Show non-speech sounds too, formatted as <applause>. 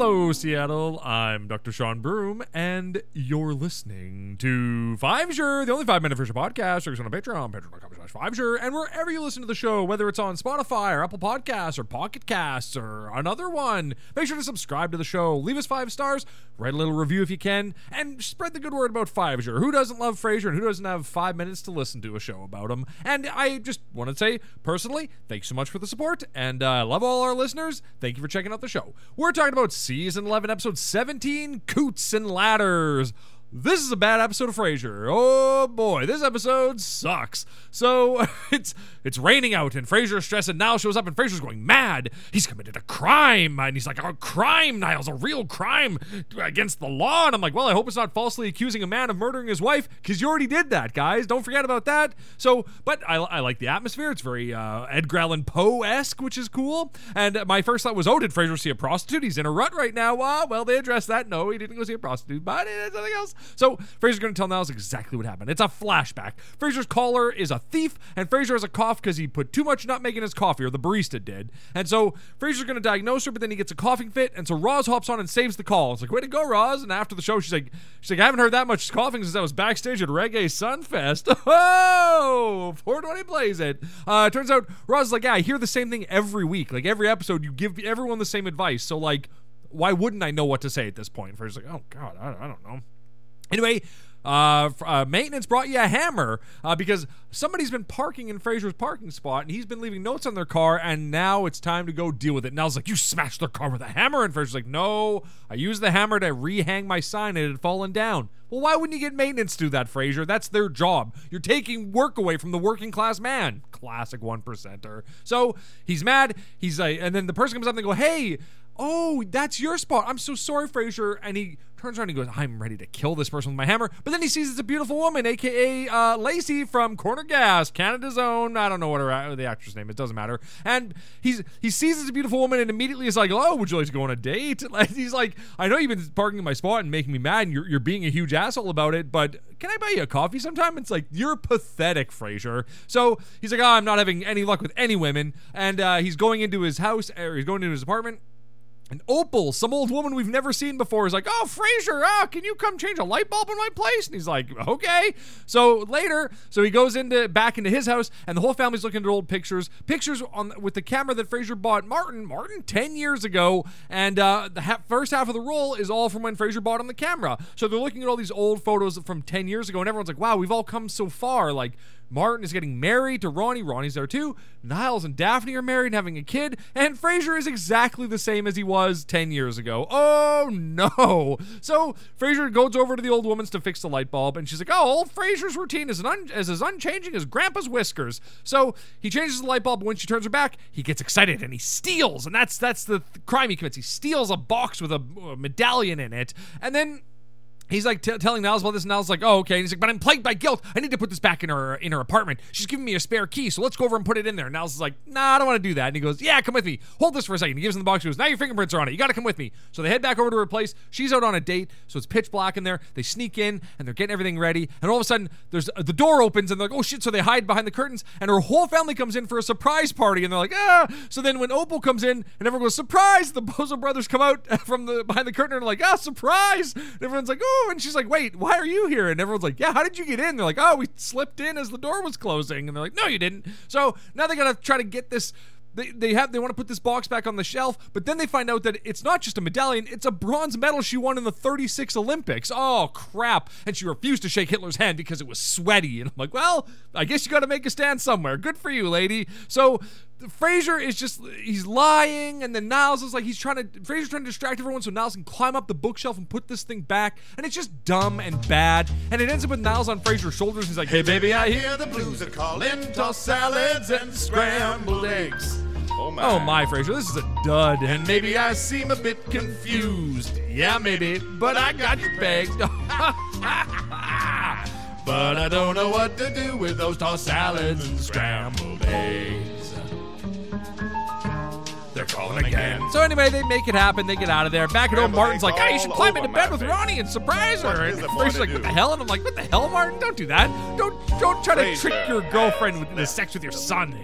Hello, Seattle. I'm Dr. Sean Broom, and you're listening to Fivesier, the only five minute Frasier podcast. Or on Patreon, patreon.com slash Fivesier, and wherever you listen to the show, whether it's on Spotify or Apple Podcasts or Pocket Casts or another one, make sure to subscribe to the show. Leave us five stars, write a little review if you can, and spread the good word about Fivesier. Who doesn't love Frasier and who doesn't have five minutes to listen to a show about him? And I just want to say, personally, thanks so much for the support, and I uh, love all our listeners. Thank you for checking out the show. We're talking about season 11, episode 17 Coots and Ladders. This is a bad episode of Frasier. Oh boy, this episode sucks. So <laughs> it's it's raining out and Frasier's stressed and Niles shows up and Frasier's going mad. He's committed a crime and he's like, "A crime, Niles, a real crime against the law." And I'm like, "Well, I hope it's not falsely accusing a man of murdering his wife because you already did that, guys. Don't forget about that." So, but I, I like the atmosphere. It's very uh, Edgar Allan Poe esque, which is cool. And my first thought was, "Oh, did Frasier see a prostitute? He's in a rut right now." Uh, well, they addressed that. No, he didn't go see a prostitute, but it's something else. So Frasier's going to tell Niles exactly what happened. It's a flashback. Frasier's caller is a thief, and Frasier has a cough because he put too much nutmeg in his coffee, or the barista did. And so Frasier's going to diagnose her, but then he gets a coughing fit, and so Roz hops on and saves the call. It's like, way to go, Roz. And after the show, she's like, she's like, I haven't heard that much coughing since I was backstage at Reggae Sunfest. <laughs> Oh, 420 plays it. Uh, turns out Roz is like, yeah, I hear the same thing every week. Like every episode, you give everyone the same advice. So like, why wouldn't I know what to say at this point? Frasier's like, oh God, I, I don't know. Anyway, uh, uh, maintenance brought you a hammer uh, because somebody's been parking in Frasier's parking spot and he's been leaving notes on their car and now it's time to go deal with it. And I was like, You smashed their car with a hammer? And Frasier's like, No, I used the hammer to rehang my sign and it had fallen down. Well, why wouldn't you get maintenance to do that, Frasier? That's their job. You're taking work away from the working class man. Classic one percenter. So he's mad. He's like, and then the person comes up and they go, Hey, oh, that's your spot. I'm so sorry, Frasier. And he turns around and goes, I'm ready to kill this person with my hammer. But then he sees it's a beautiful woman, aka uh, Lacey from Corner Gas, Canada's own. I don't know what her the actress name. It doesn't matter. And he's he sees it's a beautiful woman and immediately is like, "Oh, would you like to go on a date?" <laughs> He's like, "I know you've been parking in my spot and making me mad, and you're you're being a huge asshole about it, but can I buy you a coffee sometime?" It's like you're pathetic, Frasier. So he's like, "Oh, I'm not having any luck with any women," and uh, he's going into his house or he's going into his apartment and Opal, some old woman we've never seen before, is like, "Oh, Frasier, ah, can you come change a light bulb in my place?" And he's like, "Okay." So later, so he goes into back into his house, and the whole family's looking at old pictures, pictures on with the camera that Frasier bought Martin, Martin, ten years ago, and uh, the ha- first half of the roll is all from when Frasier bought on the camera. So they're looking at all these old photos from ten years ago, and everyone's like, "Wow, we've all come so far." Like Martin is getting married to Ronnie. Ronnie's there too. Niles and Daphne are married and having a kid. And Frasier is exactly the same as he was 10 years ago. Oh no. So Frasier goes over to the old woman's to fix the light bulb. And she's like, oh, old Frasier's routine is, un- is as unchanging as Grandpa's whiskers. So he changes the light bulb. But When she turns her back, he gets excited and he steals. And that's, that's the th- crime he commits. He steals a box with a, a medallion in it. And then He's like t- telling Niles about this, and Niles like, "Oh, okay." And he's like, "But I'm plagued by guilt. I need to put this back in her in her apartment. She's giving me a spare key, so let's go over and put it in there." And Niles is like, "Nah, I don't want to do that." And he goes, "Yeah, come with me. Hold this for a second. He gives him the box. He goes, "Now your fingerprints are on it. You got to come with me." So they head back over to her place. She's out on a date, so it's pitch black in there. They sneak in and they're getting everything ready, and all of a sudden, there's uh, the door opens, and they're like, "Oh shit!" So they hide behind the curtains, and her whole family comes in for a surprise party, and they're like, "Ah!" So then when Opal comes in, and everyone goes, "Surprise!" The Bozo brothers come out <laughs> from the behind the curtain and they're like, "Ah, surprise!" And everyone's like, "Oh!" And she's like, "Wait." why are you here? And everyone's like, yeah, how did you get in? They're like, oh, we slipped in as the door was closing. And they're like, no, you didn't. So now they gotta try to get this. They, they have they want to put this box back on the shelf, but then they find out that it's not just a medallion; it's a bronze medal she won in the 36 Olympics. Oh crap! And she refused to shake Hitler's hand because it was sweaty. And I'm like, well, I guess you got to make a stand somewhere. Good for you, lady. So Frasier is just he's lying, and then Niles is like he's trying to Frasier's trying to distract everyone so Niles can climb up the bookshelf and put this thing back, and it's just dumb and bad. And it ends up with Niles on Frasier's shoulders. And he's like, "Hey baby, I hear the blues are calling, tossed salads and scrambled eggs." Oh my. Oh my, Frasier, this is a dud, and maybe I seem a bit confused. Yeah, maybe, but I got you pegged. <laughs> but I don't know what to do with those tossed salads and scrambled eggs. They're calling again. So anyway, they make it happen. They get out of there. Back at home, Martin's like, "Hey, you should climb into bed with face." Ronnie and surprise her." What And is it Frasier's like, "What the hell?" And I'm like, "What the hell, Martin? Don't do that. Don't don't try to trick your girlfriend with the sex with your son."